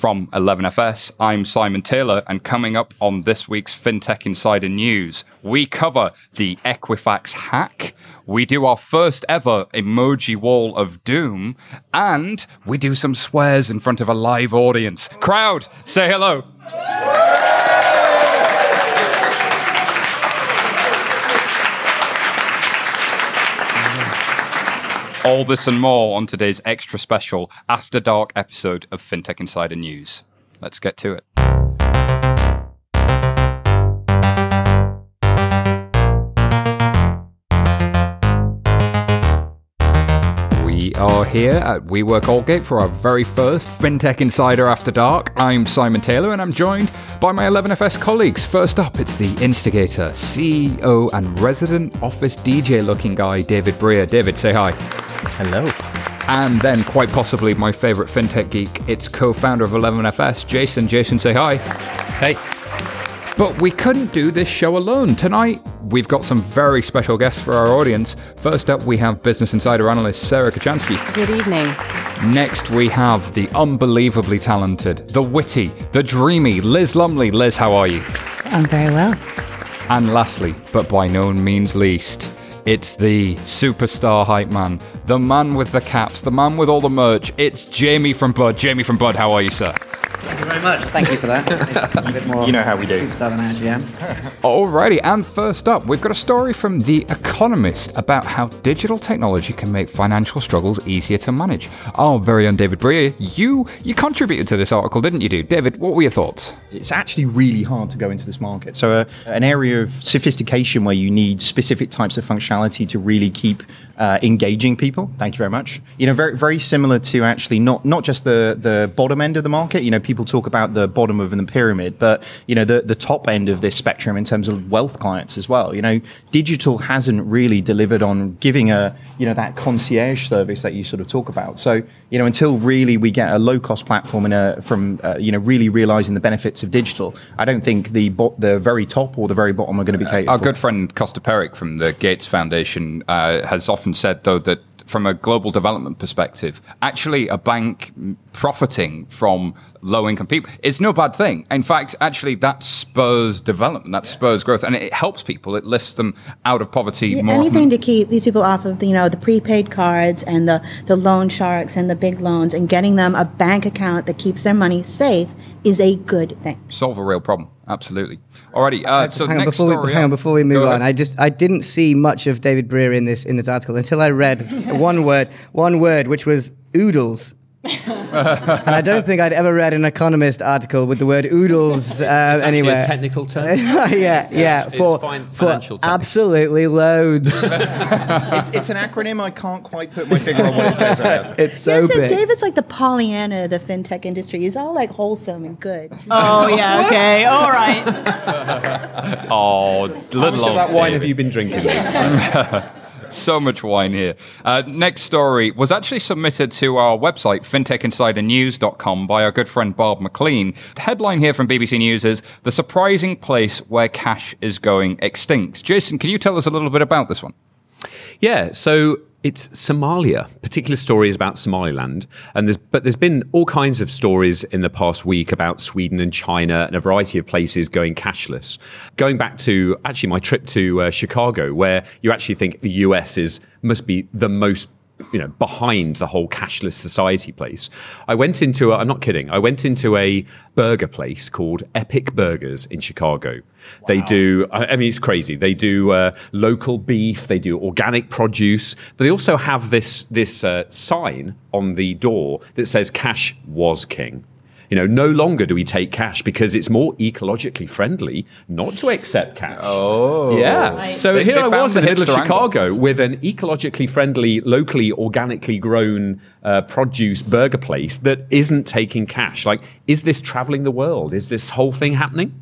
From 11FS, I'm Simon Taylor, and coming up on this week's FinTech Insider News, we cover the Equifax hack, we do our first ever emoji wall of doom, and we do some swears in front of a live audience. Crowd, say hello. All this and more on today's extra special After Dark episode of FinTech Insider News. Let's get to it. We are here at WeWork Aldgate for our very first FinTech Insider After Dark. I'm Simon Taylor and I'm joined by my 11FS colleagues. First up, it's the instigator, CEO, and resident office DJ looking guy, David Breer. David, say hi. Hello. And then, quite possibly, my favorite fintech geek, it's co founder of 11FS, Jason. Jason, say hi. Hey. But we couldn't do this show alone. Tonight, we've got some very special guests for our audience. First up, we have Business Insider analyst Sarah Kocianski. Good evening. Next, we have the unbelievably talented, the witty, the dreamy Liz Lumley. Liz, how are you? I'm very well. And lastly, but by no means least, it's the superstar hype man, the man with the caps, the man with all the merch. It's Jamie from Bud. Jamie from Bud, how are you, sir? Thank you very much. Thank you for that. a bit more You know how we do. Superstar than I actually am. Alrighty, and first up, we've got a story from The Economist about how digital technology can make financial struggles easier to manage. Our very own David Breer, you you contributed to this article, didn't you, do? David, what were your thoughts? It's actually really hard to go into this market. So, uh, an area of sophistication where you need specific types of functionality to really keep uh, engaging people. Thank you very much. You know, very very similar to actually not not just the the bottom end of the market. You know, people talk about the bottom of the pyramid, but you know the the top end of this spectrum in terms of wealth clients as well. You know, digital hasn't really delivered on giving a you know that concierge service that you sort of talk about. So you know, until really we get a low cost platform and a, from uh, you know really realizing the benefits of digital, I don't think the bo- the very top or the very bottom are going to be catered Our for. good friend Kosta Peric from the Gates Foundation uh, has often said, though, that from a global development perspective, actually a bank profiting from low income people is no bad thing. In fact, actually, that spurs development, that spurs growth, and it helps people. It lifts them out of poverty Yeah, more. anything to keep these people off of the, you know the prepaid cards and the the loan sharks and the big loans and getting them a bank account that keeps their money safe is a good thing. solve a real problem. Absolutely. Alrighty. Uh, so hang on next before story we hang on before we move on. I just I didn't see much of David Breer in this in this article until I read one word one word which was oodles. And I don't think I'd ever read an Economist article with the word oodles uh, It's anywhere. a technical term. yeah, yeah, it's for, fine- for financial technical. absolutely loads. it's, it's an acronym. I can't quite put my finger on what it says right now. it's so Yeah, so big. David's like the Pollyanna of the fintech industry. He's all like wholesome and good. Oh yeah, okay, all right. Oh, How much little of old that wine David. have you been drinking? So much wine here. Uh, next story was actually submitted to our website, fintechinsidernews.com, by our good friend Bob McLean. The headline here from BBC News is The Surprising Place Where Cash is Going Extinct. Jason, can you tell us a little bit about this one? yeah, so it's Somalia. Particular stories about Somaliland, and there's but there's been all kinds of stories in the past week about Sweden and China and a variety of places going cashless. Going back to actually my trip to uh, Chicago, where you actually think the US is must be the most you know behind the whole cashless society place. I went into a, i'm not kidding i went into a burger place called epic burgers in chicago. They do i I mean it's crazy. They do uh, local beef they do organic produce but they also have this this uh, sign on the door that says cash was king you know, no longer do we take cash because it's more ecologically friendly not to accept cash. Oh, yeah. Right. So They- here they I was the in the middle of hipster angle. Chicago with an ecologically friendly, locally, organically grown uh, produce burger place that isn't taking cash. Like, is this traveling the world? Is this whole thing happening?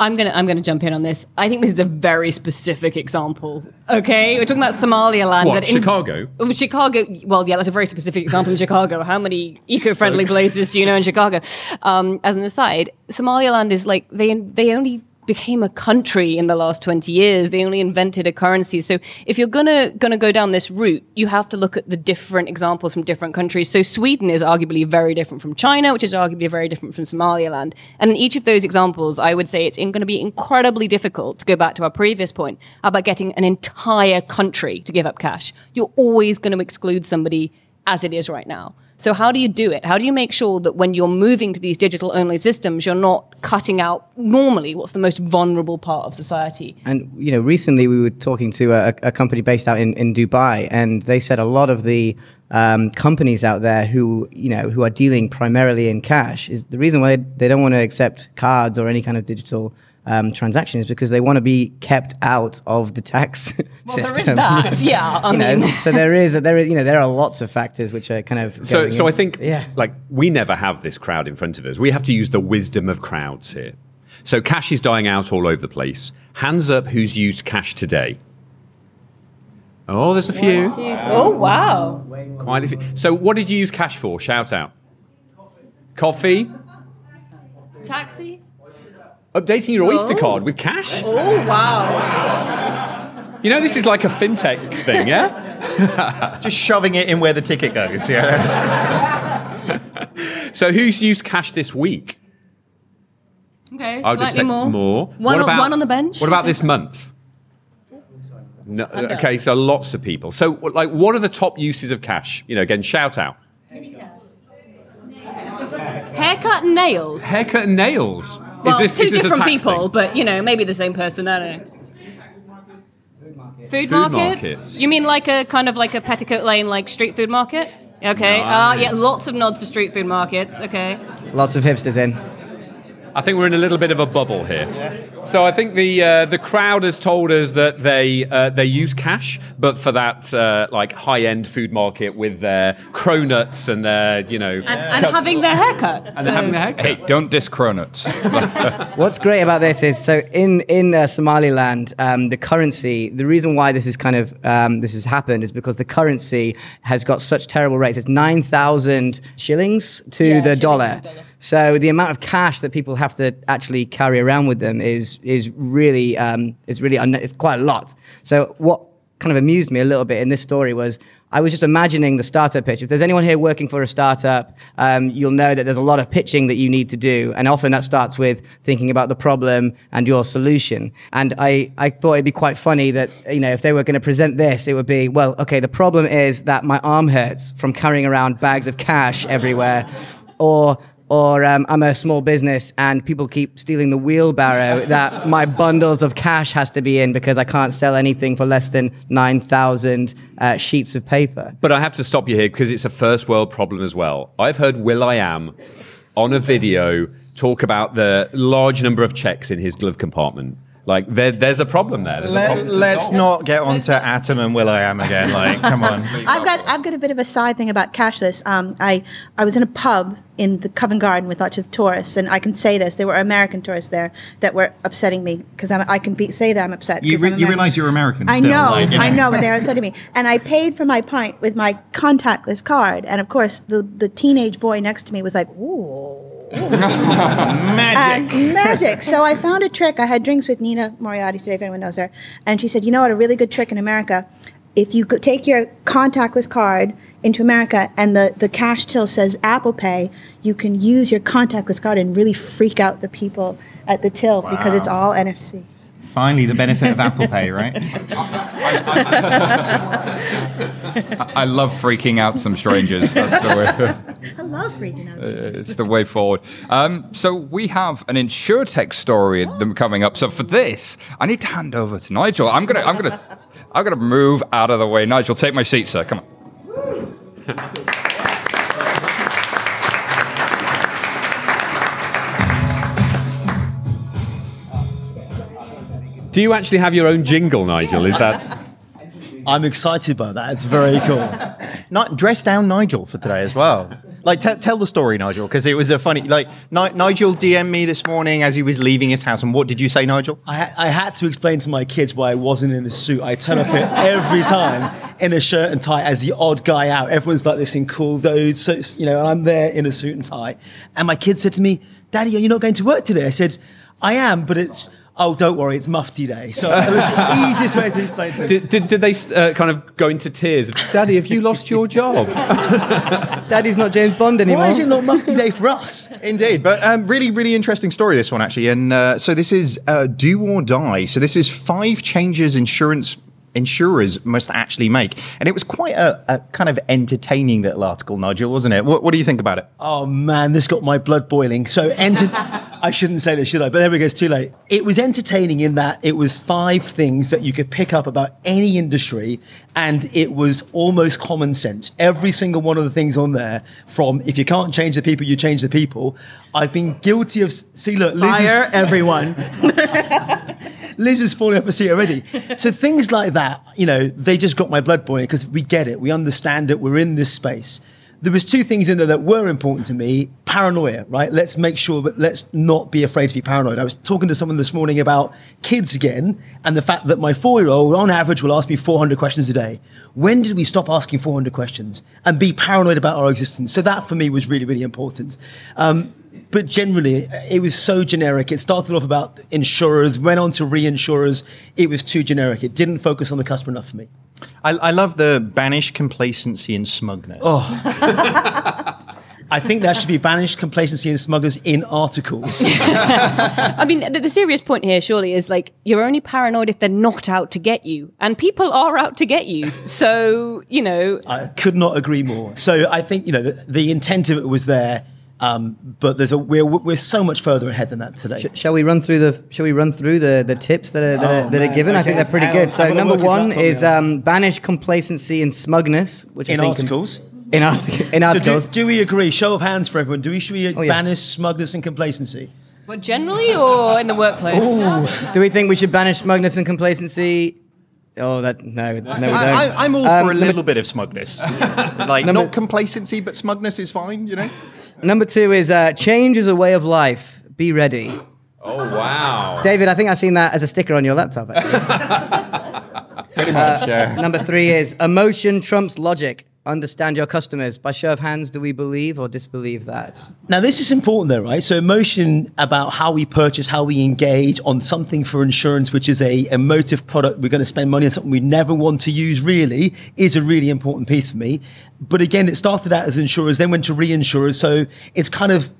I'm gonna I'm gonna jump in on this. I think this is a very specific example. Okay, we're talking about Somaliland. What, that in- Chicago? Chicago. Well, yeah, that's a very specific example in Chicago. How many eco-friendly places do you know in Chicago? Um, as an aside, Somaliland is like they they only became a country in the last 20 years. They only invented a currency. So if you're gonna gonna go down this route, you have to look at the different examples from different countries. So Sweden is arguably very different from China, which is arguably very different from Somaliland. And in each of those examples, I would say it's going to be incredibly difficult to go back to our previous point about getting an entire country to give up cash. You're always going to exclude somebody as it is right now. So how do you do it? How do you make sure that when you're moving to these digital only systems, you're not cutting out normally what's the most vulnerable part of society? And you know, recently we were talking to a, a company based out in, in Dubai, and they said a lot of the um, companies out there who you know who are dealing primarily in cash is the reason why they don't want to accept cards or any kind of digital um, transactions because they want to be kept out of the tax Well, system. there is that. Yeah, I You know, mean, so there is there is you know there are lots of factors which are kind of So, going so in. I think, yeah. like, we never have this crowd in front of us. We have to use the wisdom of crowds here. So, cash is dying out all over the place. Hands up, who's used cash today? Oh, there's a few. oh wow. Quite a few. So, what did you use cash for? Shout out. Coffee. Taxi? Updating your Oyster oh. card with cash. Oh wow. You know, this is like a fintech thing, yeah? Just shoving it in where the ticket goes. Yeah. So, who's used cash this week? Okay, I would slightly more. more. One, What on, about- one on the bench. What about this month? No, okay, so lots of people. So, like, what are the top uses of cash? You know, again, shout out. Haircut and nails. Haircut and nails. Well, two is this a different people, thing? but you know, maybe the same person. I don't know. Food, Food markets? markets. You mean like a kind of like a petticoat lane, like street food market? Okay. Uh, yeah, lots of nods for street food markets. Okay. lots of hipsters in. I think we're in a little bit of a bubble here. So I think the uh, the crowd has told us that they uh, they use cash, but for that uh, like high end food market with their cronuts and their you know And, and having their haircut. and they're having their haircut. Hey, don't diss cronuts. What's great about this is so in in uh, Somaliland, um, the currency. The reason why this is kind of um, this has happened is because the currency has got such terrible rates. It's nine thousand shillings to Yeah, the shillings dollar. the dollar. So the amount of cash that people have to actually carry around with them is is really um, it's really un- it's quite a lot. So what kind of amused me a little bit in this story was I was just imagining the startup pitch. If there's anyone here working for a startup, um, you'll know that there's a lot of pitching that you need to do, and often that starts with thinking about the problem and your solution. And I I thought it'd be quite funny that you know if they were going to present this, it would be well, okay, the problem is that my arm hurts from carrying around bags of cash everywhere, or or um, I'm a small business and people keep stealing the wheelbarrow that my bundles of cash has to be in because I can't sell anything for less than 9,000 uh, sheets of paper. But I have to stop you here because it's a first world problem as well. I've heard Will I Am on a video talk about the large number of checks in his glove compartment. Like there, there's a problem there. There's a problem Let, us solve. not get onto Atom and Will I Am again. Like, come on. I've got I've got a bit of a side thing about cashless. Um, I I was in a pub in the Covent Garden with lots of tourists, and I can say this: there were American tourists there that were upsetting me because I can be, say that I'm upset. You, 'cause re- I'm you realize you're American. I still, know, like, you I know, but they're upsetting me. And I paid for my pint with my contactless card, and of course, the the teenage boy next to me was like, "Ooh." Magic. And magic. So I found a trick. I had drinks with Nina Moriarty today, if anyone knows her. And she said, you know what, a really good trick in America, if you take your contactless card into America and the, the cash till says Apple Pay, you can use your contactless card and really freak out the people at the till because it's all NFC. Finally, the benefit of Apple Pay, right? I love freaking out some strangers. That's the way. I love freaking out. it's the way forward. Um, so we have an insurtech story them coming up. So for this, I need to hand over to Nigel. I'm gonna, I'm gonna, I'm gonna move out of the way. Nigel, take my seat, sir. Come on. Do you actually have your own jingle, Nigel? Is that? I'm excited by that. It's very cool. Not dress down Nigel for today as well. Like, te- tell the story, Nigel, because it was a funny. Like, Ni- Nigel DM'd me this morning as he was leaving his house, and what did you say, Nigel? I, ha- I had to explain to my kids why I wasn't in a suit. I turn up here every time in a shirt and tie as the odd guy out. Everyone's like this in cool those, so, you know, and I'm there in a suit and tie. And my kids said to me, "Daddy, are you not going to work today?" I said, "I am, but it's oh, don't worry, it's Mufti Day. So it was the easiest way to explain to him. Did, did, did they uh, kind of go into tears? Daddy, have you lost your job? Daddy's not James Bond anymore. Why is it not Mufti Day for us? Indeed, but um, really, really interesting story. This one actually, and uh, so this is uh, do or die. So this is five changes insurance insurers must actually make, and it was quite a, a kind of entertaining little article, Nigel, wasn't it? What, what do you think about it? Oh man, this got my blood boiling. So enter- I shouldn't say this, should I? But there we go. It's too late. It was entertaining in that it was five things that you could pick up about any industry, and it was almost common sense. Every single one of the things on there, from if you can't change the people, you change the people. I've been guilty of. See, look, Liz is- everyone. Liz is falling off a seat already. So things like that, you know, they just got my blood boiling because we get it, we understand it, we're in this space. There was two things in there that were important to me. Paranoia, right? Let's make sure, but let's not be afraid to be paranoid. I was talking to someone this morning about kids again, and the fact that my four-year-old, on average, will ask me 400 questions a day. When did we stop asking 400 questions and be paranoid about our existence? So that for me was really, really important. Um, but generally, it was so generic. It started off about insurers, went on to reinsurers. It was too generic. It didn't focus on the customer enough for me. I, I love the banish complacency and smugness. Oh, I think there should be banished complacency and smugglers in articles. I mean, the, the serious point here surely is like you're only paranoid if they're not out to get you, and people are out to get you. So you know, I could not agree more. So I think you know the, the intent of it was there, um, but there's a we're we're so much further ahead than that today. Shall we run through the Shall we run through the, the tips that are that, are, Oh, that are man, given? I think they're pretty I'll- good. So I'm number one is um, banish complacency and smugness, which in I think articles. in, artic- in So articles. do, do we agree? Show of hands for everyone. Do we should we yeah. banish smugness and complacency? Well, generally or in the workplace. do we think we should banish smugness and complacency? Oh, that no, no, we don't. I, I, I'm all Um, for a number- little bit of smugness, like Number- not complacency, but smugness is fine. You know. Number two is uh, change is a way of life. Be ready. oh, wow. David, I think I've seen that as a sticker on your laptop. Actually. Pretty much. yeah. Number three is emotion trumps logic. Understand your customers. By show of hands, do we believe or disbelieve that? Now, this is important though, right? So emotion about how we purchase, how we engage on something for insurance, which is a emotive product. We're going to spend money on something we never want to use really is a really important piece for me. But again, it started out as insurers, then went to reinsurers. So it's kind of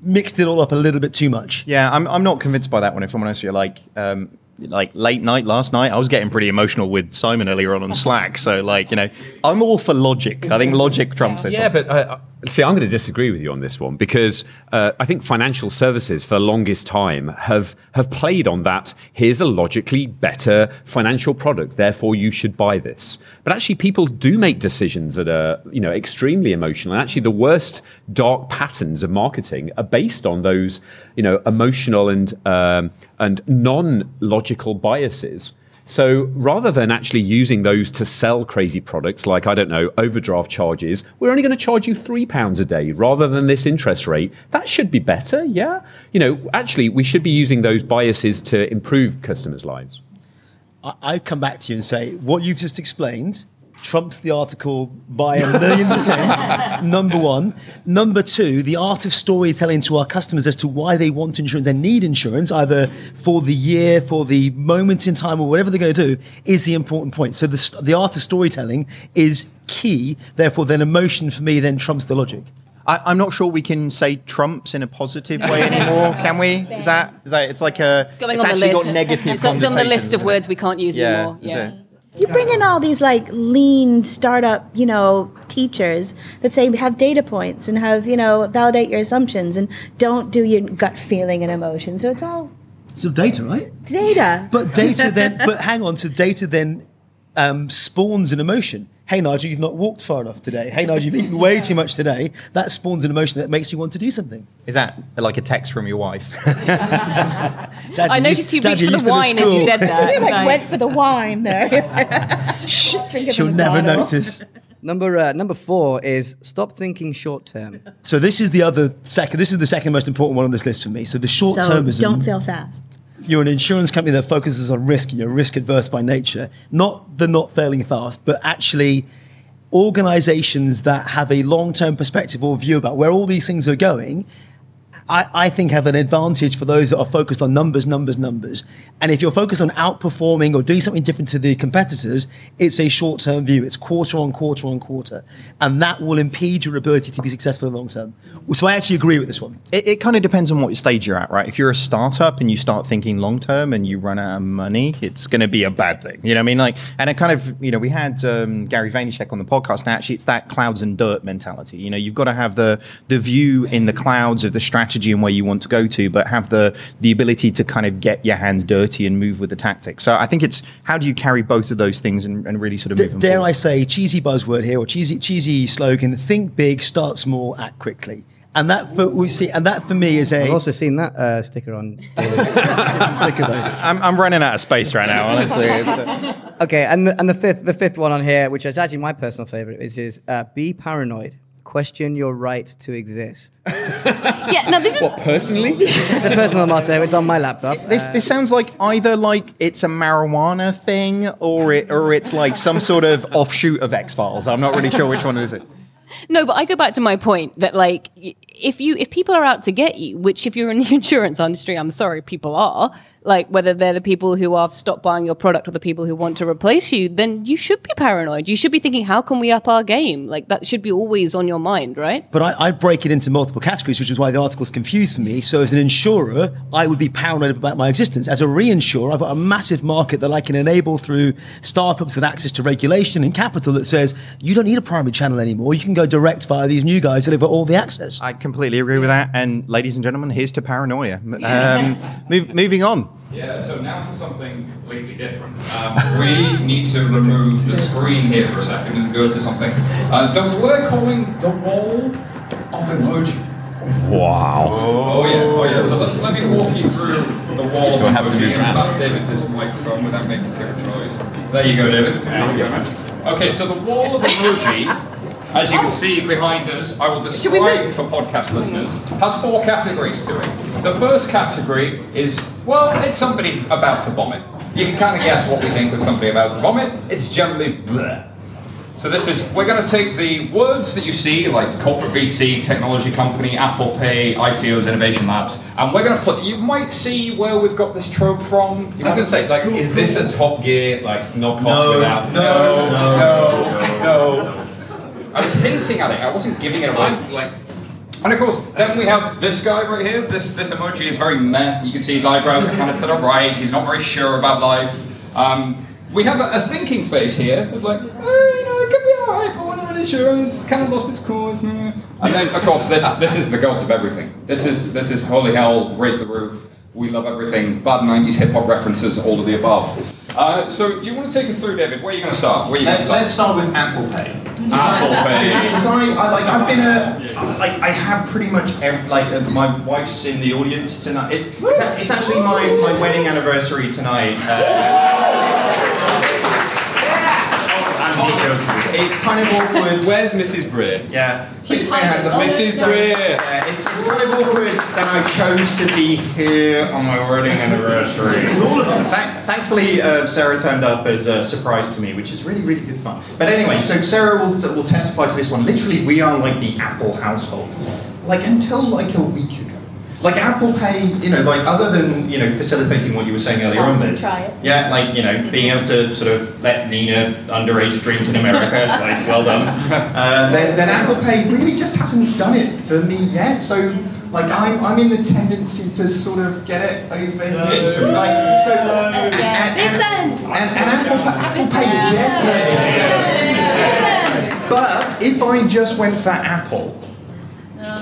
mixed it all up a little bit too much. Yeah, I'm, I'm not convinced by that one. If I'm honest with you, like um, like late night last night, I was getting pretty emotional with Simon earlier on on Slack. So like you know, I'm all for logic. I think logic trumps this. Yeah, one. but uh, see, I'm going to disagree with you on this one because uh, I think financial services for the longest time have have played on that. Here's a logically better financial product, therefore you should buy this. But actually, people do make decisions that are you know extremely emotional. And actually, the worst dark patterns of marketing are based on those you know emotional and um, and non-logical biases. So rather than actually using those to sell crazy products like, I don't know, overdraft charges, we're only going to charge you three pounds a day rather than this interest rate. That should be better, yeah? You know, actually, we should be using those biases to improve customers' lives. I, come back to you and say, what you've just explained trumps the article by a million percent. number one. Number two, the art of storytelling to our customers as to why they want insurance and need insurance, either for the year, for the moment in time, or whatever they're going to do, is the important point. So the, the art of storytelling is key. Therefore, then emotion for me then trumps the logic. I, I'm not sure we can say trumps in a positive way anymore. Can we? Is that is that? It's like a. It's, Going on actually the list. got negative. It's, it's on the list of words we can't use Yeah. anymore. Yeah. You bring in all these like lean startup, you know, teachers that say have data points and have, you know, validate your assumptions and don't do your gut feeling and emotion. So it's all So data, right? data. But data then, but hang on, so data then um, spawns an emotion. Hey Nigel, you've not walked far enough today. Hey Nigel, you've eaten way too much today. That spawns an emotion that makes me want to do something. Is that like a text from your wife? Dad, I you noticed you Dad, reached you for the to wine as you said that. you like Right. went for the wine there. Just drink She'll the never bottle. notice. Number uh, number four is stop thinking short term. So this is the other second. This is the second most important one on this list for me. So the short So termism. don't fail fast. You're an insurance company that focuses on risk and you're risk adverse by nature. Not the not failing fast, but actually organizations that have a long term perspective or view about where all these things are going I, I think have an advantage for those that are focused on numbers, numbers, numbers. And if you're focused on outperforming or doing something different to the competitors, it's a short term view. It's quarter on quarter on quarter. And that will impede your ability to be successful in the long term. So I actually agree with this one. It, it kind of depends on what stage you're at, right? If you're a startup and you start thinking long term and you run out of money, it's going to be a bad thing. You know what I mean? Like, and it kind of, you know, we had um, Gary Vaynerchuk on the podcast, and actually, it's that clouds and dirt mentality. You know, you've got to have the the view in the clouds of the strategy and where you want to go to, but have the the ability to kind of get your hands dirty and move with the tactics. So I think it's how do you carry both of those things and, and really sort of D- move them dare forward? I say, cheesy buzzword here or cheesy cheesy slogan: think big, start small, act quickly. And that for we see, and that for me is a I've also seen that uh, sticker on. Sticker though. I'm, I'm running out of space right now, honestly. It's, okay, and the, and the fifth the fifth one on here, which is actually my personal favorite, which is uh, be paranoid. Question your right to exist. Yeah, no, this is What personally? It's a personal motto. It's on my laptop. This this uh, sounds like either like it's a marijuana thing or it or it's like some sort of offshoot of X Files. I'm not really sure which one is it. No, but I go back to my point that like if you if people are out to get you, which if you're in the insurance industry, I'm sorry, people are like whether they're the people who have stopped buying your product or the people who want to replace you, then you should be paranoid. You should be thinking, how can we up our game? Like that should be always on your mind, right? But I, I break it into multiple categories, which is why the article's confused for me. So, as an insurer, I would be paranoid about my existence. As a reinsurer, I've got a massive market that I can enable through startups with access to regulation and capital that says you don't need a primary channel anymore. You can go direct via these new guys that have got all the access. I completely agree with that. And ladies and gentlemen, here's to paranoia. Um, move, moving on. Yeah, so now for something completely different. Um, we need to remove the screen here for a second and go to something uh, that we're calling the wall of emoji. Wow. Oh yeah, oh yeah. So let, let me walk you through the wall Do I of have to emoji. move and around? David this microphone without making terrible noise. There you go, David. Thank you very much. Okay, so the wall of emoji, as you can see behind us, I will describe for podcast listeners, has four categories to it. The first category is, well, it's somebody about to vomit. You can kind of guess what we think of somebody about to vomit. It's generally bleh. So this is, we're going to take the words that you see, like corporate VC, technology company, Apple Pay, ICOs, Innovation Labs, and we're going to put, you might see where we've got this trope from. I was going to say, like, is this a Top Gear, like, knockoff No, without... no, no, no. I was hinting at it, I wasn't giving it away. Like, And of course, then we have this guy right here. This this emoji is very meh. You can see his eyebrows are kind of to the right. He's not very sure about life. Um, we have a, a thinking face here of like, oh, you know, it could be alright, but we're not really sure. It's kind of lost its course. mm." And then, of course, this this is the goat of everything. This is this is holy hell, raise the roof. We love everything. Bad 90s hip hop references, all of the above. Uh, so, do you want to take us through, David? Where are you going to start? Where are you going Let, to let's start? start with Apple Pay. Apple Pay. Because I, I like I've been a like I have pretty much ev like uh, my wife's in the audience tonight. It, it's, a, it's actually my, my wedding anniversary tonight. Uh, it's kind of awkward. where's Mrs. Breer? Yeah, please put your hands up. Mrs. Breer! Yeah, it's, it's kind of awkward that I chose to be here on my wedding anniversary. Thank, thankfully, uh, Sarah turned up as a surprise to me, which is really, really good fun. But anyway, so Sarah will, will testify to this one. Literally, we are like the Apple household. Like until like a week ago. Like Apple Pay, you know, like other than you know facilitating what you were saying earlier on, this, try it. yeah, like you know, being able to sort of let Nina underage drink in America, like well done. Uh, then, then Apple Pay really just hasn't done it for me yet. So like I'm, I'm in the tendency to sort of get it over here. Like so, and, and, and, and Apple, Pa- Apple Pay definitely. But if I just went for Apple,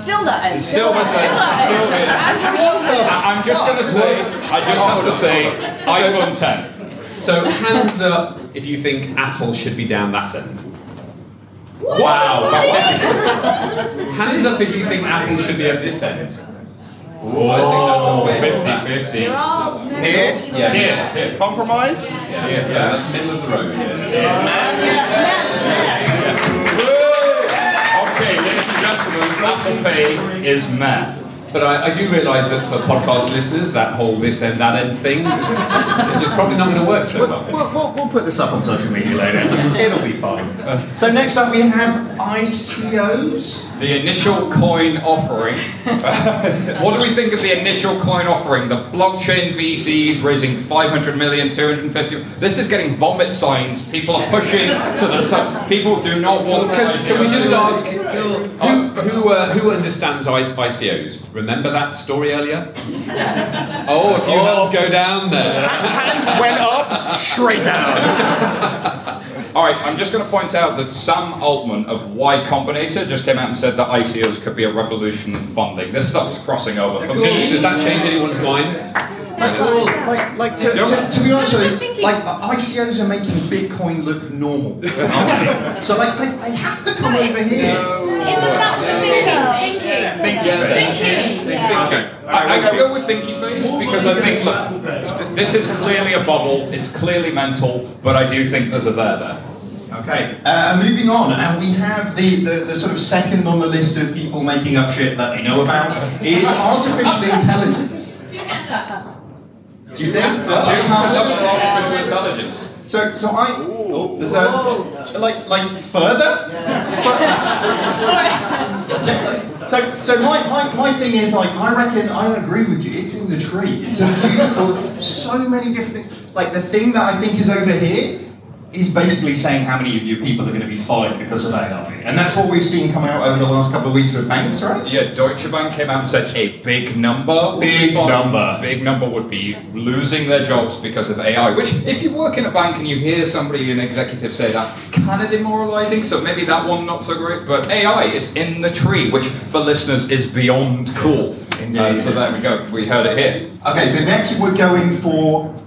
Still that. Still the same. Still here. I- I'm just going to say, I just have to say, iPhone 10. So, hands up if you think Apple should be down that end. Wow! hands up if you think Apple should be at this end. Oh, I think that's a win. 50 50. here, Yeah, yeah, here, compromise. yeah, yeah. So that's middle of the road. Yeah. Okay, ladies and gentlemen, Apple Pay is meh. But I, I do realise that for podcast listeners, that whole this end, that end thing is, is just probably not going to work so well. We'll, we'll, we'll put this up on social media later. It'll be fine. So next up we have ICOs. The initial coin offering. what do we think of the initial coin offering? The blockchain VCs raising 500 million, 250. This is getting vomit signs. People are pushing to the side. People do not want. Can, can we just ask who who uh, who understands ICOs? Remember that story earlier? Oh, a few hands go down there. Hand went up, straight down. All right, I'm just going to point out that Sam Altman of Y Combinator just came out and said that ICOs could be a revolution in funding. This stuff is crossing over. For me, Does that change anyone's mind? Like, like to, to, to be honest with you, like uh, ICOs are making Bitcoin look normal. so like they, they have to come over here. Okay. I, I go with Thinky Face because I think, look, this is clearly a bubble, it's clearly mental, but I do think there's a there there. Okay, uh, moving on, and we have the, the, the sort of second on the list of people making up shit that they know about is artificial intelligence. Do you think? Choose hands up for artificial intelligence. So, so I. Oh, there's a like like further. Yeah, so, so my, my, my thing is like I reckon I agree with you. It's in the tree. It's a beautiful. so many different things. Like the thing that I think is over here is basically saying how many of you people are going to be fired because of AI, and that's what we've seen come out over the last couple of weeks with banks, right? Yeah, Deutsche Bank came out and said a big number. Big number. Big number would be losing their jobs because of AI. Which, if you work in a bank and you hear somebody, an executive, say that, kind of demoralizing. So maybe that one not so great. But AI, it's in the tree, which for listeners is beyond cool. Uh, so there we go. We heard it here. Okay, so next we're going for.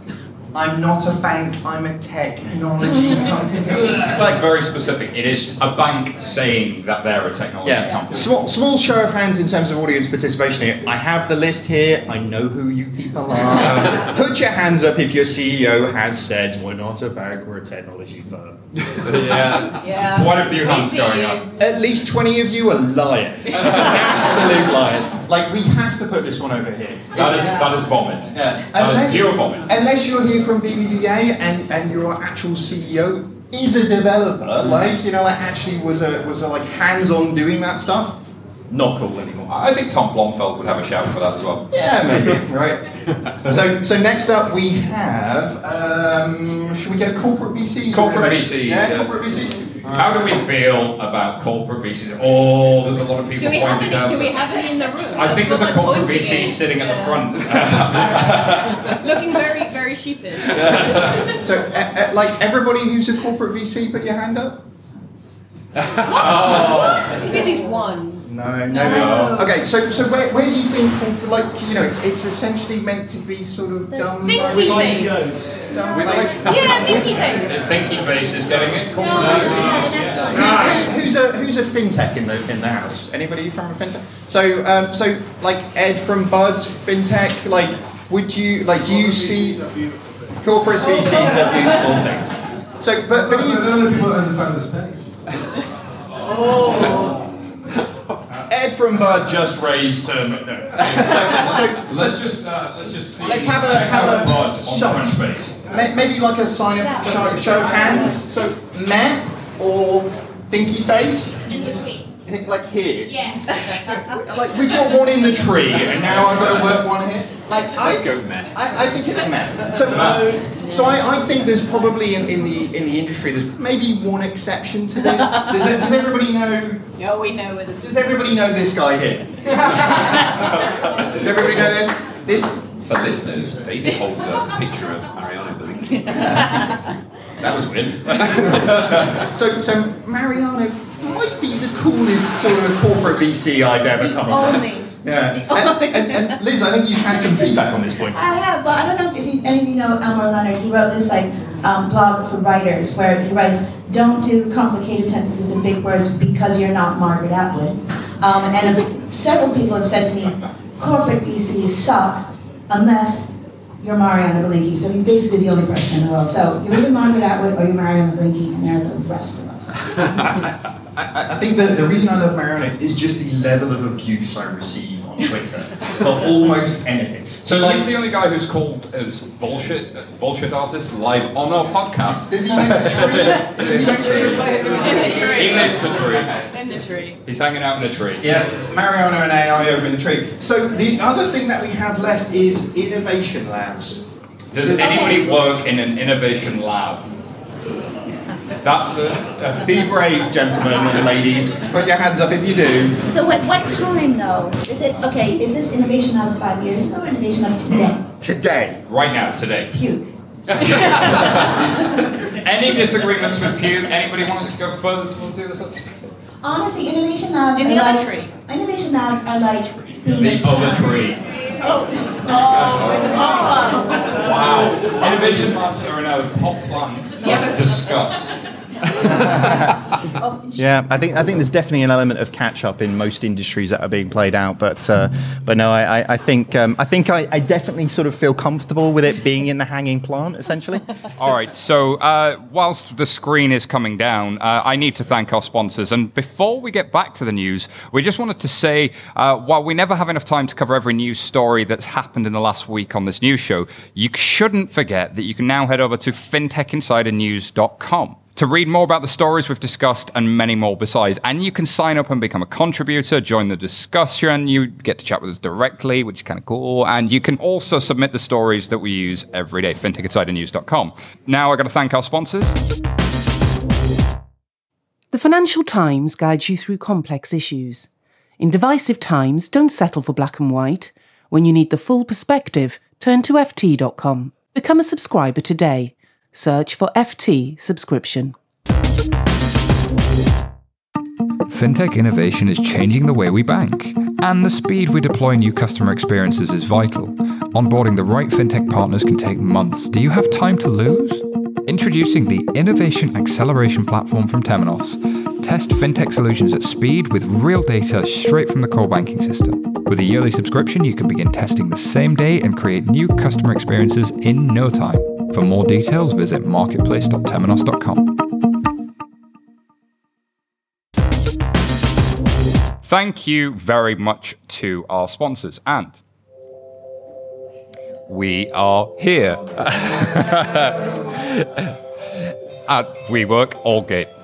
I'm not a bank. I'm a technology company. Like like very specific. It is a bank saying that they're a technology Yeah. company. Small, small show of hands in terms of audience participation here. I have the list here. I know who you people are. Put your hands up if your CEO has said, We're not a bank, we're a technology firm. Yeah. Yeah. Quite a few We hands going you. up. At least 20 of you are liars. Absolute liars. Like, we have to put this one over here. That is It's- that is vomit. Yeah. That is pure vomit. unless you're here from BBVA and, and your actual CEO is a developer, mm. like, you know, like actually was a, was a, like hands-on doing that stuff, not cool anymore. I think Tom Blomfield would have a shout for that as well. Yeah, maybe, right? So, so next up we have, um, should we go corporate VCs? Corporate innovation? VCs, Yeah, yeah. corporate VCs. How do we feel about corporate VCs? Oh, there's a lot of people Do we have pointing any? down. Do we have any in the room? I think there's a corporate VC sitting at the front. Looking very, very sheepish. So, uh, uh, like everybody who's a corporate VC, put your hand up. What? At least one. No, no. no. Okay, so so where, where do you think corporate, like you know it's it's essentially meant to be sort of done thinky by face. done With like- Yeah, thinky face. The thinky face is getting it. Corporate VCs. Who- who's a who's a fintech in the in the house? Anybody from a fintech? So um, so like Ed from Buds fintech, like would you like do you see corporate VCs are beautiful things? So but but he's, None of the people understand the space. Ed from Bud just raised um, no. so, so, Let's just uh, let's just see. Let's have a- check have out a- mods shot. on space. May- Maybe like a sign of show, show of hands. So meh or thinky face. In between. I think like here. Yeah. Like we've got one in the tree, and now I've got to work one here. Like I, Let's go meh. I, I think it's meh. So, so I, I think there's probably in, in the in the industry there's maybe one exception to this. Does, it, does everybody know? No, we know this Does everybody know this guy here? does everybody know this? This For listeners, David holds a picture of Mariano Belinky. That was weird. so, so Mariano might be the coolest sort of corporate VC I've ever come across. Only. Yeah. And, and, and Liz, I think you've had some feedback on this point. I have, but I don't know if you, any of you know Elmore Leonard. He wrote this like um, blog for writers where he writes, "Don't do complicated sentences and big words because you're not Margaret Atwood." Um, and several people have said to me, "Corporate VCs suck unless you're Mariano Belinky." So he's basically the only person in the world. So you're either Margaret Atwood or you're Mariano Belinky, and they're the rest of us. I, I think the, the reason I love Mariano is just the level of abuse I receive on on Twitter for almost anything. So, like, He's the only guy who's called as bullshit bullshit artist live on our podcast. does he make the tree? Does he make the tree? In the tree. He lives the tree. In the tree. He's hanging out in the tree. Yeah, Mariano and AI over in the tree. So the other thing that we have left is innovation labs. Does Does- anybody work in an innovation lab? That's a, Be brave, gentlemen and ladies. Put your hands up if you do. So what, what time though? Is it, okay, is this Innovation Labs five years ago or Innovation Labs today? Today. right now, today. Puke. Any disagreements with Puke? Anybody want to go further towards the other side? Honestly, Innovation Labs In are the other like. Innovation Labs are like being The other tree. Oh, oh, oh, Wow. Innovation labs are in a hot plant of disgust. Yeah, I think I think there's definitely an element of catch up in most industries that are being played out, but uh, but no, I, I- I think um, I think I, I definitely sort of feel comfortable with it being in the hanging plant, essentially. All right, so uh, whilst the screen is coming down, uh, I need to thank our sponsors. And before we get back to the news, we just wanted to say uh, while we never have enough time to cover every news story that's happened in the last week on this news show, you shouldn't forget that you can now head over to fintechinsidernews.com. To read more about the stories we've discussed and many more besides, and you can sign up and become a contributor, join the discussion. You get to chat with us directly, which is kind of cool. And you can also submit the stories that we use every day, fintechinsidernews.com. Now I've got to thank our sponsors. The Financial Times guides you through complex issues. In divisive times, don't settle for black and white. When you need the full perspective, turn to FT.com. Become a subscriber today. Search for FT subscription. Fintech innovation is changing the way we bank, and the speed we deploy new customer experiences is vital. Onboarding the right fintech partners can take months. Do you have time to lose? Introducing the Innovation Acceleration Platform from Temenos. Test fintech solutions at speed with real data straight from the core banking system. With a yearly subscription, you can begin testing the same day and create new customer experiences in no time. For more details, visit marketplace.temenos.com. Thank you very much to our sponsors. And we are here at WeWork Aldgate.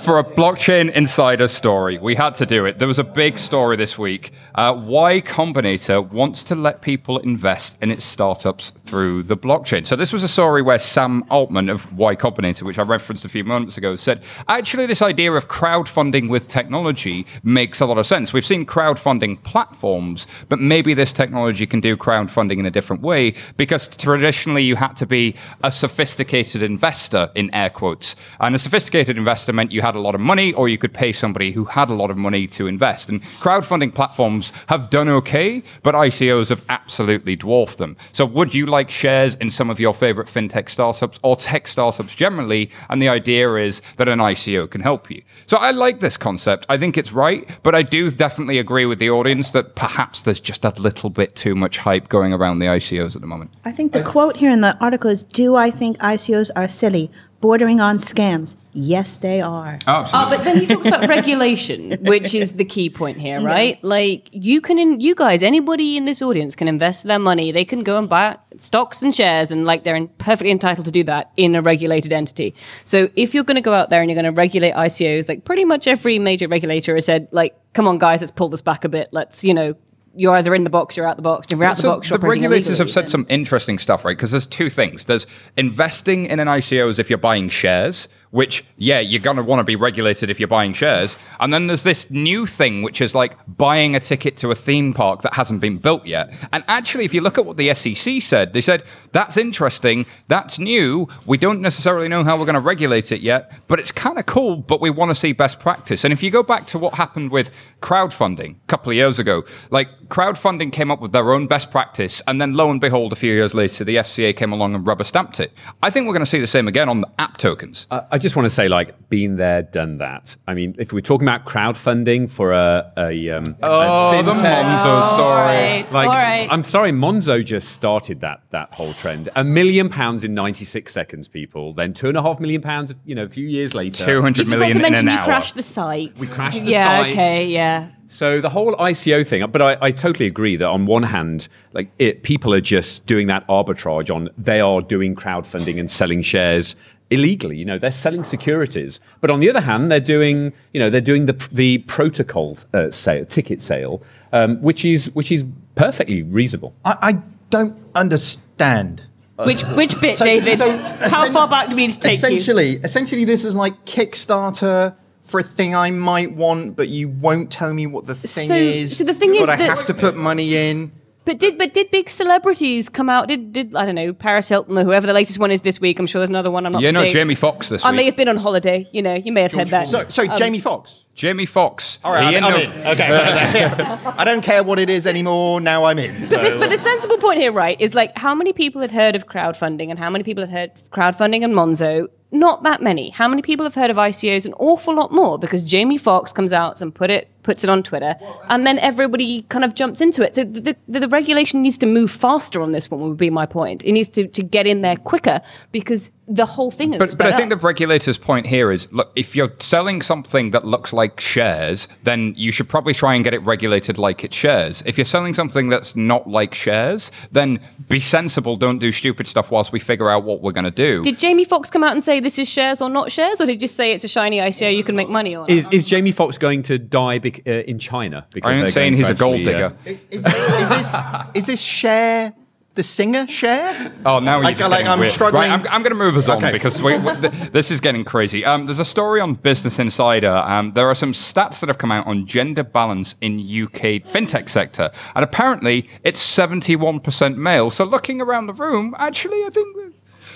For a blockchain insider story, we had to do it. There was a big story this week. Uh, y Combinator wants to let people invest in its startups through the blockchain. So this was a story where Sam Altman of Y Combinator, which I referenced a few moments ago, said actually this idea of crowdfunding with technology makes a lot of sense. We've seen crowdfunding platforms, but maybe this technology can do crowdfunding in a different way because traditionally you had to be a sophisticated investor in air quotes, and a sophisticated investor meant you had a lot of money, or you could pay somebody who had a lot of money to invest. And crowdfunding platforms have done okay, but ICOs have absolutely dwarfed them. So, would you like shares in some of your favorite fintech startups or tech startups generally? And the idea is that an ICO can help you. So, I like this concept. I think it's right, but I do definitely agree with the audience that perhaps there's just a little bit too much hype going around the ICOs at the moment. I think the quote here in the article is Do I think ICOs are silly, bordering on scams? Yes, they are. Oh, oh but then he talks about regulation, which is the key point here, right? Like you can, in, you guys, anybody in this audience can invest their money. They can go and buy stocks and shares, and like they're in- perfectly entitled to do that in a regulated entity. So if you're going to go out there and you're going to regulate ICOs, like pretty much every major regulator has said, like, come on, guys, let's pull this back a bit. Let's, you know. You're either in the box, you're out the box. If you're out the box, you're the regulators illegally, have said then- some interesting stuff, right? Because there's two things. There's investing in an ICO as if you're buying shares, which, yeah, you're going to want to be regulated if you're buying shares. And then there's this new thing, which is like buying a ticket to a theme park that hasn't been built yet. And actually, if you look at what the SEC said, they said, that's interesting, that's new, we don't necessarily know how we're going to regulate it yet, but it's kind of cool, but we want to see best practice. And if you go back to what happened with crowdfunding a couple of years ago, like crowdfunding came up with their own best practice, and then lo and behold, a few years later, the FCA came along and rubber stamped it. I think we're going to see the same again on the app tokens. I just just want to say, like, been there, done that. I mean, if we're talking about crowdfunding for a, a, um, Oh, a the fintech- Monzo story. right. Like, All right. I'm sorry, Monzo just started that that whole trend. A million pounds in 96 seconds, people. Then two and a half million pounds, you know, a few years later. 200 You forgot to in mention an you hour. crashed the site. We crashed the yeah, site. Yeah. Okay, yeah. So the whole ICO thing, but I, I totally agree that on one hand, like it, people are just doing that arbitrage on they are doing crowdfunding and selling shares illegally. You know, they're selling securities. But on the other hand, they're doing you know they're doing the the protocol uh, sale, ticket sale, um, which is which is perfectly reasonable. I, I don't understand. Which which bit, So- David? so How far back do we need to take you? essentially, essentially, this is like Kickstarter for a thing I might want, but you won't tell me what the thing So- is. so the thing but is I that- have to put money in. But did but did big celebrities come out? Did did I don't know Paris Hilton or whoever the latest one is this week? I'm sure there's another one. I'm not. Yeah, up no. Jamie Foxx this week. I week. may have been on holiday. You know, you may have heard that. So, so Um, Jamie Foxx. Jamie Foxx. All right, I'm, I'm the- in. Okay, I don't care what it is anymore. Now I'm in. But, this, but the sensible point here, right, is like how many people had heard of crowdfunding and how many people had heard of crowdfunding and Monzo? Not that many. How many people have heard of ICOs? An awful lot more because Jamie Foxx comes out and put it puts it on Twitter, and then everybody kind of jumps into it. So the, the, the regulation needs to move faster on this one. Would be my point. It needs to, to get in there quicker because the whole thing is. But, but sped I think the regulator's point here is look, if you're selling something that looks like shares, then you should probably try and get it regulated like it's shares. If you're selling something that's not like shares, then be sensible, don't do stupid stuff whilst we figure out what we're going to do. Did Jamie Foxx come out and say this is shares or not shares, or did he just say it's a shiny ICO you can make money on? Is, is Jamie Foxx going to die bec- uh, in China? I ain't saying he's to a gold actually, uh, digger. Is this, is this is this Cher the singer share? Oh, now you're Like, just like, getting I'm weird. struggling- Right, I'm, I'm going to move us on Okay. because we, we, th- this is getting crazy. Um, there's a story on Business Insider. Um, there are some stats that have come out on gender balance in UK fintech sector, and apparently it's 71% male. So looking around the room, actually, I think. we're-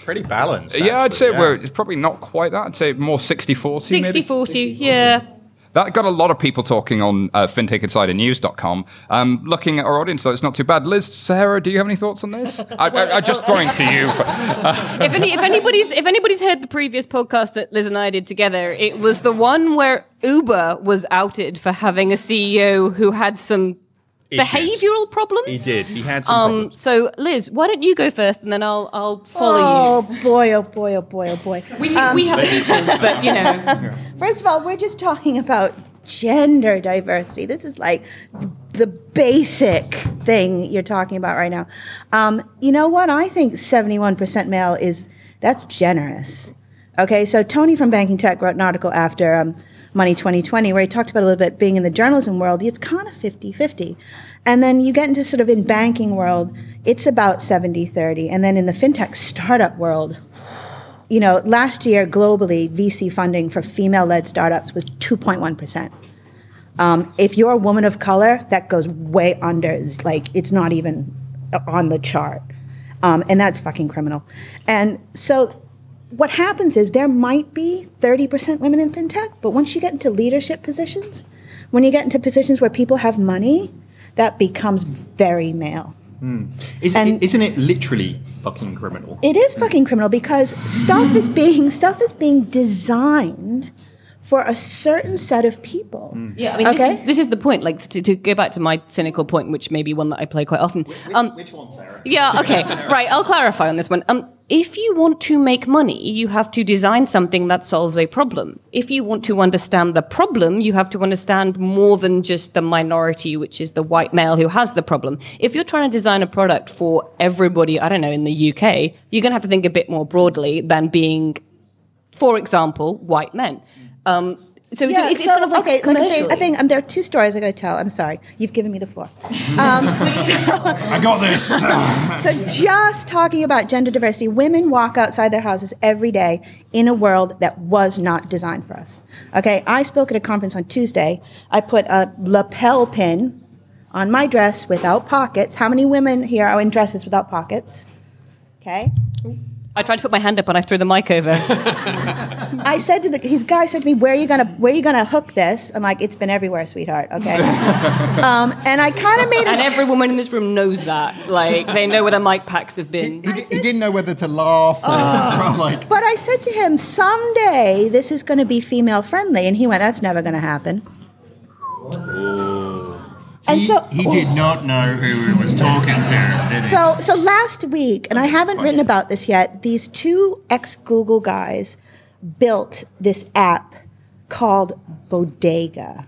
Pretty balanced. yeah, I'd say yeah. we're it's probably not quite that. I'd say more 60 40. 60 40, yeah. That got a lot of people talking on uh, fintechinsidernews.com. Um, looking at our audience, so it's not too bad. Liz, Sarah, do you have any thoughts on this? I, I, I'm just throwing to you. For, if, any, if anybody's if anybody's heard the previous podcast that Liz and I did together, it was the one where Uber was outed for having a CEO who had some Issues. behavioural problems. He did. He had some Um, problems. so Liz, why don't you go first, and then I'll I'll follow you. Oh boy, oh boy, oh boy, oh boy. you. We, we have features, but you know, First of all, we're just talking about gender diversity. This is like the basic thing you're talking about right now. Um, you know what? I think 71% male is that's generous. Okay, so Tony from Banking Tech wrote an article after um, Money 2020 where he talked about a little bit being in the journalism world. It's kind of 50 50. And then you get into sort of in banking world, it's about 70 30. And then in the fintech startup world, you know, last year globally, VC funding for female led startups was 2.1%. Um, if you're a woman of color, that goes way under. It's like, it's not even on the chart. Um, and that's fucking criminal. And so what happens is there might be 30% women in fintech, but once you get into leadership positions, when you get into positions where people have money, that becomes very male. Hmm. Is, and- isn't it literally fucking criminal? It is fucking criminal because stuff is being stuff is being designed for a certain set of people. yeah. I mean, Okay. this, is, this is the point. Like to, to go back to my cynical point, which may be one that I play quite often. Um, Which one, Sarah? Yeah, okay. right, I'll clarify on this one. Um, if you want to make money, you have to design something that solves a problem. If you want to understand the problem, you have to understand more than just the minority, which is the white male who has the problem. If you're trying to design a product for everybody, I don't know, in the UK, you're going to have to think a bit more broadly than being, for example, white men. Um, so, so Yeah, it's, so, it's kind of like okay, like I think, I commercially. think um, there are two stories I got to tell. I'm sorry, you've given me the floor. Um, so, I got this. so just talking about gender diversity, women walk outside their houses every day in a world that was not designed for us. Okay, I spoke at a conference on Tuesday. I put a lapel pin on my dress without pockets. How many women here are in dresses without pockets? Okay. I I tried to put my hand up and I threw the mic over. I said to the his guy said to me, "Where are you gonna Where are you gonna hook this?" I'm like, "It's been everywhere, sweetheart." Okay. um, and I kind of made and a every woman in this room knows that. Like, they know where the mic packs have been. He, he didn't know whether to laugh or like. But I said to him, "Someday this is going to be female friendly," and he went, "That's never going to happen." And he, so he did not know who he was talking to. So, so last week, and I haven't written about this yet. These two ex Google guys built this app called Bodega,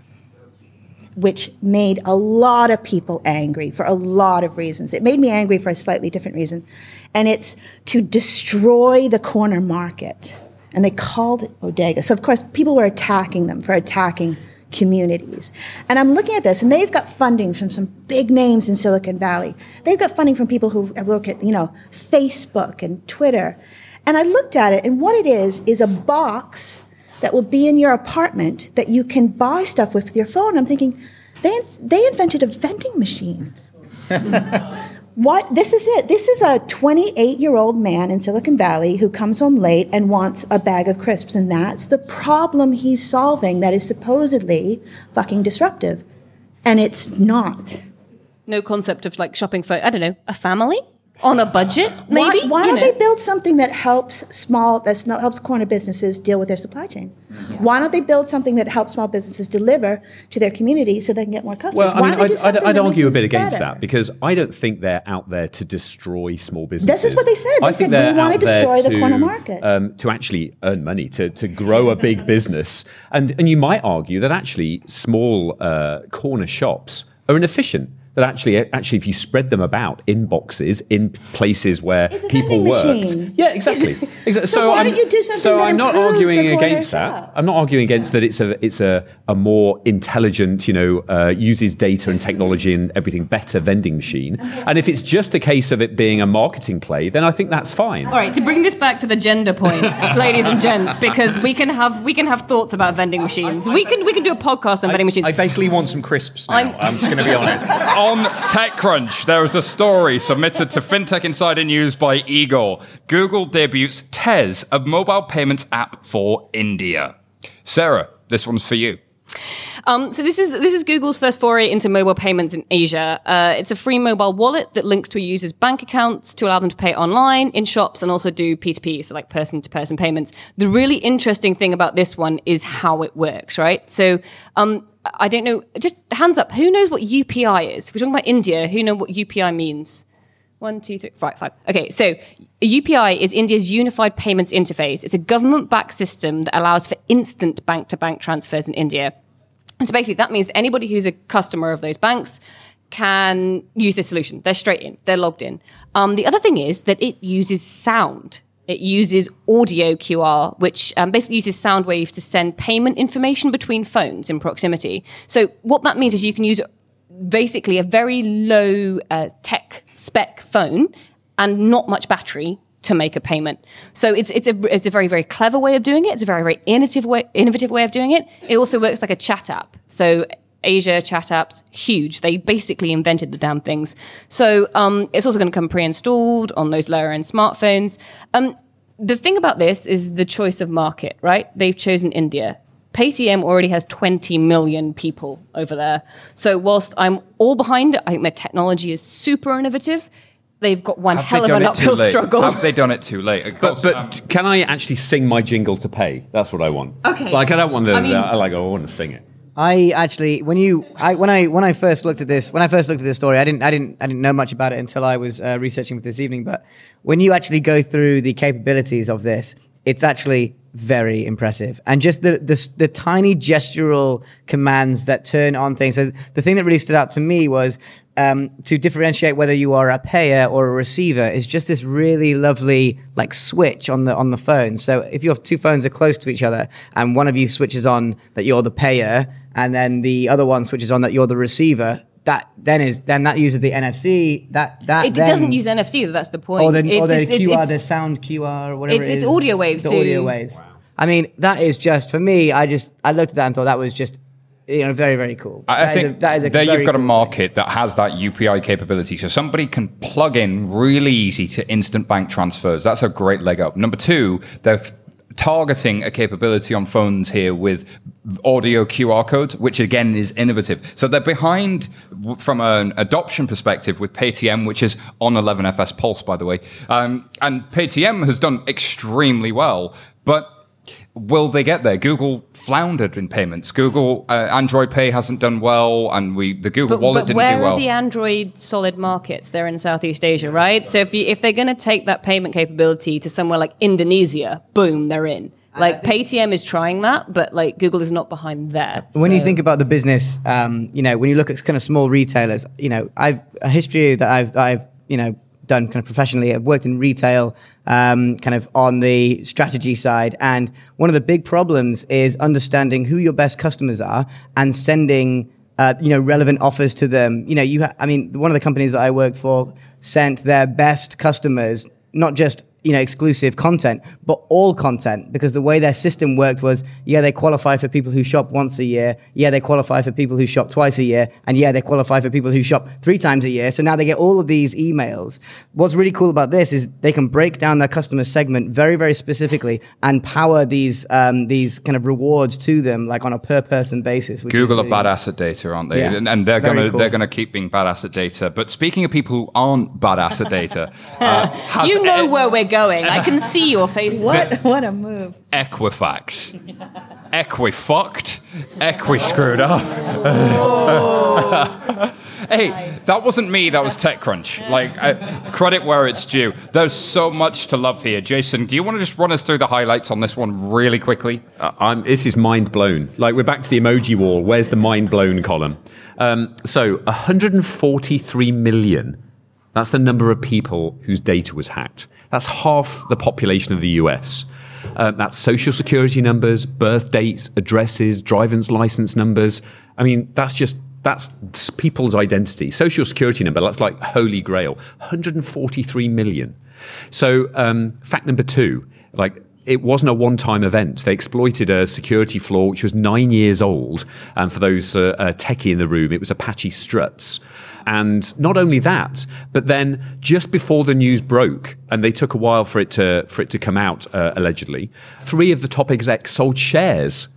which made a lot of people angry for a lot of reasons. It made me angry for a slightly different reason, and it's to destroy the corner market. And they called it Bodega. So, of course, people were attacking them for attacking communities. And I'm looking at this, and they've got funding from some big names in Silicon Valley. They've got funding from people who look at, you know, Facebook and Twitter. And I looked at it, and what it is is a box that will be in your apartment that you can buy stuff with, your phone. I'm thinking, they, they invented a vending machine. What this is it. This is a 28 year old man in Silicon Valley who comes home late and wants a bag of crisps, and that's the problem he's solving that is supposedly fucking disruptive. And it's not. No concept of like shopping for, I don't know, a family? On a budget, maybe? Why, why don't know. they build something that helps small that sm- helps corner businesses deal with their supply chain? Why don't they build something that helps small businesses deliver to their community so they can get more customers? Well, I Why mean, don't they do I'd, I'd, I'd argue a bit against better? that because I don't think they're out there to destroy small businesses. This is what they said. They I said, think "We they're wanna destroy the to, corner market." um, to actually earn money, to, to grow a big business. And, and you might argue that actually small uh, corner shops are inefficient. That actually, actually, if you spread them about in boxes, in places where It's a people vending work, machine. yeah, exactly. exactly. So why I'm, don't you do something so that I'm not arguing against that. shop? I'm not arguing against that. It's a it's a, a more intelligent, you know, uh, uses data and technology and everything better vending machine. And if it's just a case of it being a marketing play, then I think that's fine. All right, to bring this back to the gender point, ladies and gents, because we can have we can have thoughts about vending machines. We can we can do a podcast on vending machines. I basically want some crisps now. I'm- I'm, just going to be honest. On TechCrunch, there is a story submitted to FinTech Insider News by Eagle. Google debuts Tez, a mobile payments app for India. Sarah, this one's for you. Um, so this is this is Google's first foray into mobile payments in Asia. Uh, it's a free mobile wallet that links to a user's bank accounts to allow them to pay online, in shops, and also do P2P, so like person-to-person payments. The really interesting thing about this one is how it works, right? So um, I don't know. Just hands up. Who knows what UPI is? If we're talking about India, who know what UPI means? One, two, three, five, five. Okay, so UPI is India's unified payments interface. It's a government backed system that allows for instant bank to bank transfers in India. And so basically, that means that anybody who's a customer of those banks can use this solution. They're straight in, they're logged in. Um, the other thing is that it uses sound. It uses audio QR, which um, basically uses sound wave to send payment information between phones in proximity. So what that means is you can use basically a very low uh, tech spec phone and not much battery to make a payment. So it's it's a it's a very very clever way of doing it. It's a very very innovative way innovative way of doing it. It also works like a chat app. So Asia chat apps huge. They basically invented the damn things. So um, it's also going to come pre-installed on those lower end smartphones. Um, the thing about this is the choice of market, right? They've chosen India. Paytm already has 20 million people over there. So whilst I'm all behind it, I think their technology is super innovative. They've got one Have hell of an done it too uphill late? struggle. Have they done it too late? Of But course, but um, can I actually sing my jingle to pay? That's what I want. Okay. Like I don't want the, I mean- the I like I want to sing it. I actually, when you, I, when I, when I first looked at this, when I first looked at this story, I didn't, I didn't, I didn't know much about it until I was uh, researching for this evening. But when you actually go through the capabilities of this, it's actually very impressive, and just the the, the tiny gestural commands that turn on things. So the thing that really stood out to me was um, to differentiate whether you are a payer or a receiver is just this really lovely like switch on the on the phone. So if your two phones are close to each other and one of you switches on that you're the payer and then the other one switches on that you're the receiver, that then is then that uses the NFC. That that it then, doesn't use NFC, that's the point. or the, or It's the it's- QR, it's- the sound QR, or whatever it's- it it's audio waves, The so- audio waves. Wow. I mean, that is just for me. I just I looked at that and thought that was just you know, very very cool. I I That is think a, that is a there you've got a cool market that has that UPI capability. So somebody can plug in really easy to instant bank transfers. That's a great leg up. Number two, they're f- targeting a capability on phones here with audio QR codes, which again is innovative. So they're behind from an adoption perspective with Paytm, which is on 11FS Pulse, by the way. Um, and Paytm has done extremely well, but Will they get there? Google floundered in payments. Google uh, Android Pay hasn't done well, and we the Google But, Wallet but didn't where do well. Where are the Android solid markets? They're in Southeast Asia, right? So if you, if they're going to take that payment capability to somewhere like Indonesia, boom, they're in. Like Paytm is trying that, but like Google is not behind there. When you think about the business, um, you know, when you look at kind of small retailers, you know, I've a history that I've that I've you know done kind of professionally. I've worked in retail, um, kind of on the strategy side, and one of the big problems is understanding who your best customers are and sending. Uh, you know, relevant offers to them. You know, you. Ha- I mean, one of the companies that I worked for sent their best customers not just you know exclusive content but all content because the way their system worked was yeah they qualify for people who shop once a year yeah they qualify for people who shop twice a year and yeah they qualify for people who shop three times a year so now they get all of these emails what's really cool about this is they can break down their customer segment very very specifically and power these um, these kind of rewards to them like on a per person basis which is Google are really- bad asset data, aren't they? Yeah. And, and they're gonna cool. they're gonna keep being bad asset data. But speaking of people who aren't bad asset data, uh, you know where we're going. I can see your face. What what a move. Equifax, Equifucked, Equi screwed up. hey, that wasn't me. That was TechCrunch. Like uh, credit where it's due. There's so much to love here. Jason, do you want to just run us through the highlights on this one really quickly? Uh, I'm, this is mind blown. Like we're back to the emoji wall. Where's the mind blown column? Um, so 143 million. That's the number of people whose data was hacked. That's half the population of the US. Uh, that's social security numbers, birth dates, addresses, driver's license numbers. I mean, that's just that's people's identity. Social security number. That's like holy grail. 143 million. So, um, fact number two, like it wasn't a one-time event. They exploited a security flaw which was nine years old, and for those uh, uh, techie in the room, it was Apache Struts. And not only that, but then just before the news broke, and they took a while for it to for it to come out, uh, allegedly, three of the top execs sold shares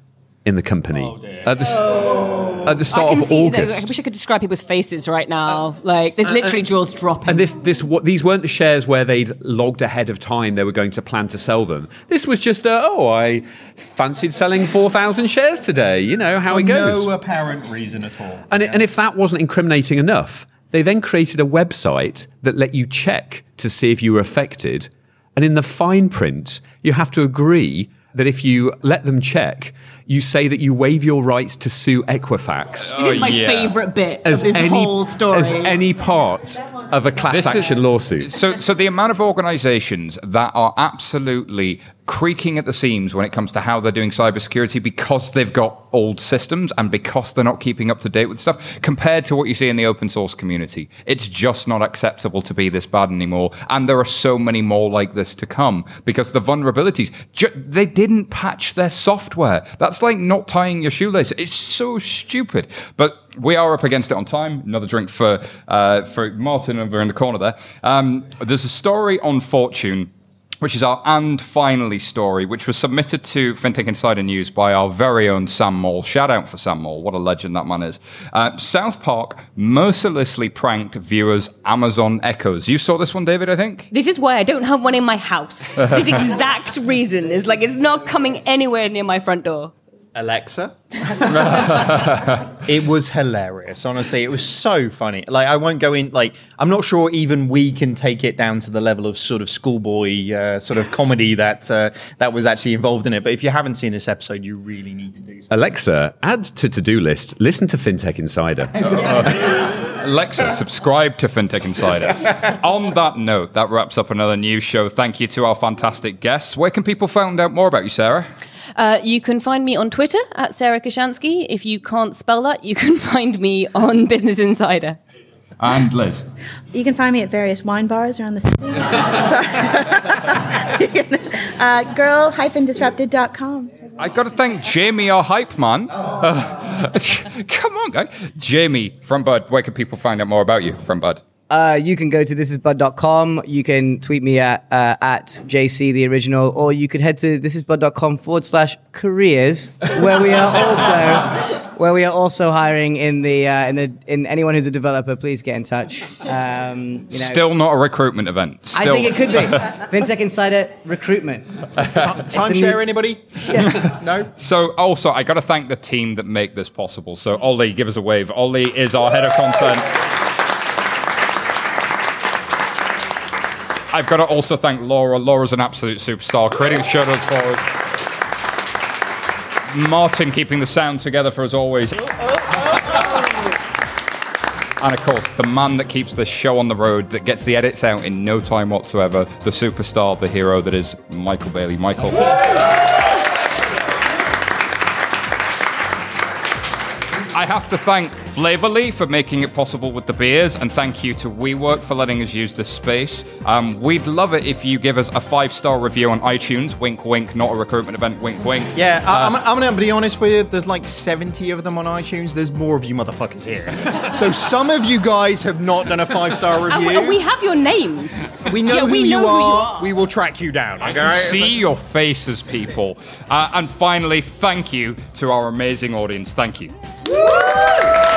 in the company at the s- at the I Oh, start can of see. August. I wish I could describe people's faces right now. Like there's literally jaws dropping. And this, this, what these weren't the shares where they'd logged ahead of time. They were going to plan to sell them. This was just, uh, oh, I fancied selling four thousand shares today. You know how For it goes. no apparent reason at all. And, it, and if that wasn't incriminating enough, they then created a website that let you check to see if you were affected. And in the fine print, you have to agree that if you let them check, you say that you waive your rights to sue Equifax. this is oh, my yeah. favorite bit As of this any, whole story. as any part of a class This is- action lawsuit. So, so the amount of organizations that are absolutely creaking at the seams when it comes to how they're doing cybersecurity because they've got old systems and because they're not keeping up to date with stuff compared to what you see in the open source community. It's just not acceptable to be this bad anymore. And there are so many more like this to come because the vulnerabilities, ju- they didn't patch their software. That's like not tying your shoelace. It's so stupid. But we are up against it on time. Another drink for uh, for Martin over in the corner there. Um, there's a story on Fortune, which is our and finally story, which was submitted to FinTech Insider News by our very own Sam Moore. Shout out for Sam Moore. What a legend that man is. Uh, South Park mercilessly pranked viewers' Amazon Echoes. You saw this one, David, I think? This is why I don't have one in my house. this exact reason is like it's not coming anywhere near my front door. Alexa. it was hilarious. Honestly, it was so funny. Like I won't go in. Like I'm not sure even we can take it down to the level of sort of schoolboy uh, sort of comedy that uh, that was actually involved in it. But if you haven't seen this episode, you really need to do so. Alexa, add to to-do list. Listen to FinTech Insider. Alexa, subscribe to FinTech Insider. On that note, that wraps up another news show. Thank you to our fantastic guests. Where can people find out more about you, Sarah? Uh, you can find me on Twitter at Sarah Kocianski. If you can't spell that, you can find me on Business Insider. And Liz. You can find me at various wine bars around the city. so, uh, girl-disrupted.com. I got to thank Jamie, our hype man. Uh, Come on, guys. Jamie from Bud, where can people find out more about you from Bud? Uh, you can go to thisisbud.com. You can tweet me at uh, at JC the original, or you could head to thisisbud.com forward slash careers, where we are also where we are also hiring in the uh, in the in anyone who's a developer. Please get in touch. Um, you know, Still not a recruitment event. I think it could be FinTech Insider recruitment. Timeshare, anybody? no? So also, I got to thank the team that make this possible. So Ollie, give us a wave. Ollie is our head of content. I've got to also thank Laura. Laura's an absolute superstar, creating the show notes for us. Martin keeping the sound together for us always. And of course, the man that keeps the show on the road, that gets the edits out in no time whatsoever, the superstar, the hero that is Michael Bailey. Michael. I have to thank Flavourly for making it possible with the beers, and thank you to WeWork for letting us use this space. Um, we'd love it if you give us a five star review on iTunes. Wink, wink, not a recruitment event. Wink, wink. Yeah, I, Uh, I'm, I'm going to be honest with you. There's like 70 of them on iTunes. There's more of you motherfuckers here. so some of you guys have not done a five star And review. we, we have your names. We know, Yeah, who, we you know who you are. are. We will track you down. I Okay? can see your faces, people. Uh, and finally, thank you to our amazing audience. Thank you. Woo!